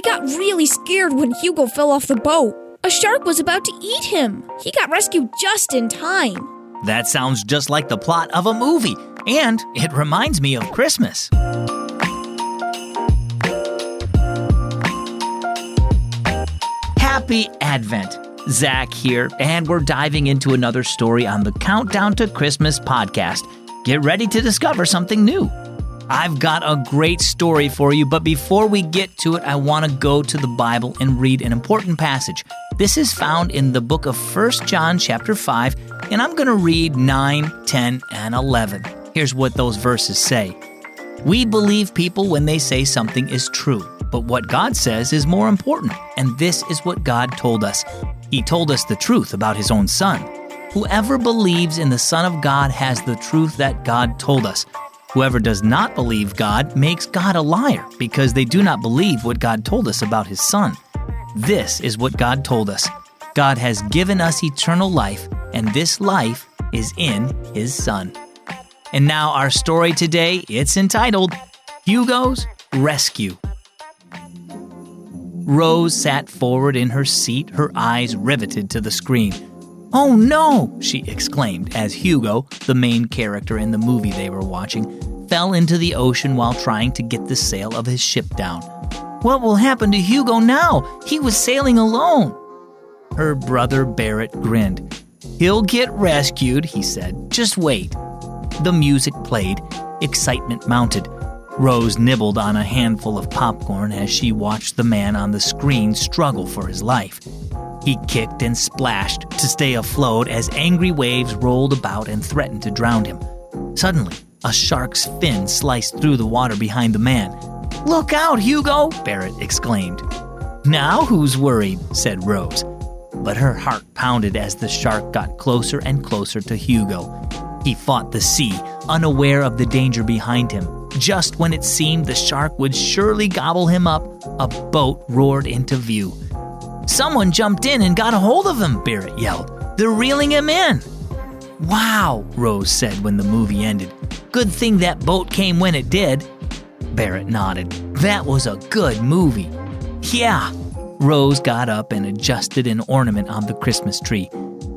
I got really scared when Hugo fell off the boat. A shark was about to eat him. He got rescued just in time. That sounds just like the plot of a movie, and it reminds me of Christmas. Happy Advent! Zach here, and we're diving into another story on the Countdown to Christmas podcast. Get ready to discover something new. I've got a great story for you, but before we get to it, I want to go to the Bible and read an important passage. This is found in the book of 1 John chapter 5, and I'm going to read 9, 10, and 11. Here's what those verses say. We believe people when they say something is true, but what God says is more important, and this is what God told us. He told us the truth about His own Son. Whoever believes in the Son of God has the truth that God told us. Whoever does not believe God makes God a liar because they do not believe what God told us about His Son. This is what God told us God has given us eternal life, and this life is in His Son. And now, our story today it's entitled Hugo's Rescue. Rose sat forward in her seat, her eyes riveted to the screen. Oh no! she exclaimed as Hugo, the main character in the movie they were watching, fell into the ocean while trying to get the sail of his ship down. What will happen to Hugo now? He was sailing alone. Her brother Barrett grinned. He'll get rescued, he said. Just wait. The music played. Excitement mounted. Rose nibbled on a handful of popcorn as she watched the man on the screen struggle for his life. He kicked and splashed to stay afloat as angry waves rolled about and threatened to drown him. Suddenly, a shark's fin sliced through the water behind the man. Look out, Hugo! Barrett exclaimed. Now who's worried? said Rose. But her heart pounded as the shark got closer and closer to Hugo. He fought the sea, unaware of the danger behind him. Just when it seemed the shark would surely gobble him up, a boat roared into view. Someone jumped in and got a hold of him, Barrett yelled. They're reeling him in. Wow, Rose said when the movie ended. Good thing that boat came when it did. Barrett nodded. That was a good movie. Yeah. Rose got up and adjusted an ornament on the Christmas tree.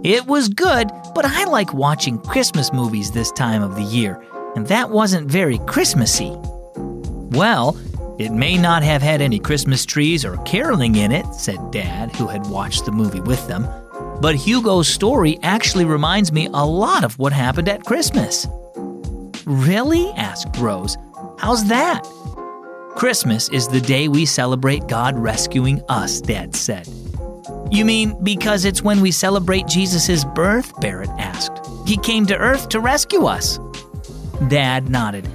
It was good, but I like watching Christmas movies this time of the year, and that wasn't very Christmassy. Well, it may not have had any Christmas trees or caroling in it, said Dad, who had watched the movie with them. But Hugo's story actually reminds me a lot of what happened at Christmas. Really? asked Rose. How's that? Christmas is the day we celebrate God rescuing us, Dad said. You mean because it's when we celebrate Jesus' birth? Barrett asked. He came to earth to rescue us. Dad nodded.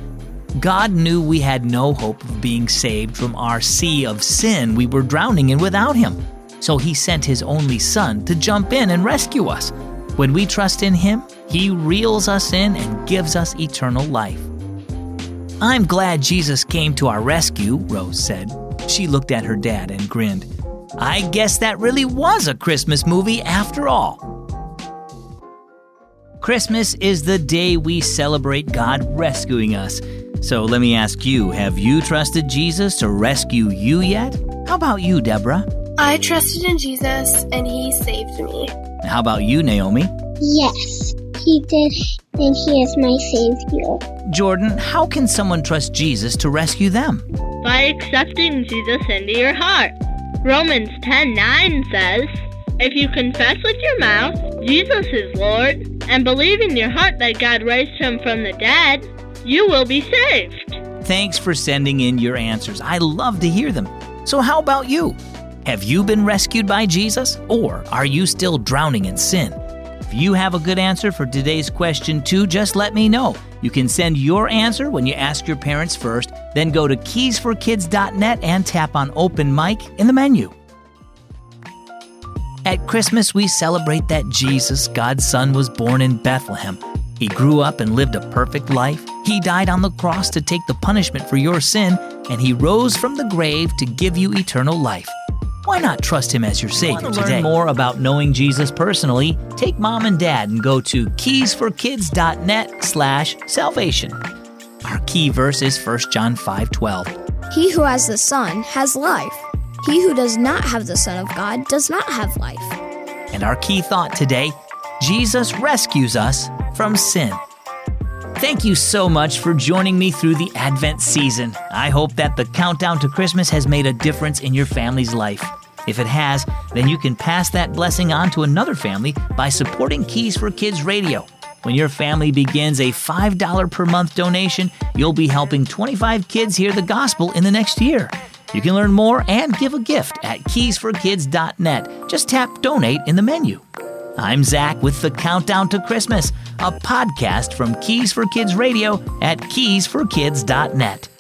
God knew we had no hope of being saved from our sea of sin we were drowning in without Him. So He sent His only Son to jump in and rescue us. When we trust in Him, He reels us in and gives us eternal life. I'm glad Jesus came to our rescue, Rose said. She looked at her dad and grinned. I guess that really was a Christmas movie after all. Christmas is the day we celebrate God rescuing us. So let me ask you have you trusted Jesus to rescue you yet? How about you, Deborah? I trusted in Jesus and he saved me. How about you, Naomi? Yes, he did, and he is my savior. Jordan, how can someone trust Jesus to rescue them? By accepting Jesus into your heart. Romans 10:9 says, "If you confess with your mouth Jesus is Lord and believe in your heart that God raised him from the dead, you will be saved." Thanks for sending in your answers. I love to hear them. So, how about you? Have you been rescued by Jesus, or are you still drowning in sin? If you have a good answer for today's question, too, just let me know. You can send your answer when you ask your parents first, then go to keysforkids.net and tap on Open Mic in the menu. At Christmas, we celebrate that Jesus, God's Son, was born in Bethlehem. He grew up and lived a perfect life. He died on the cross to take the punishment for your sin, and he rose from the grave to give you eternal life. Why not trust him as your savior today? To learn more about knowing Jesus personally? Take mom and dad and go to keysforkids.net slash salvation. Our key verse is 1 John 5:12. He who has the Son has life. He who does not have the Son of God does not have life. And our key thought today Jesus rescues us from sin. Thank you so much for joining me through the Advent season. I hope that the countdown to Christmas has made a difference in your family's life. If it has, then you can pass that blessing on to another family by supporting Keys for Kids Radio. When your family begins a $5 per month donation, you'll be helping 25 kids hear the gospel in the next year. You can learn more and give a gift at keysforkids.net. Just tap donate in the menu. I'm Zach with the Countdown to Christmas, a podcast from Keys for Kids Radio at keysforkids.net.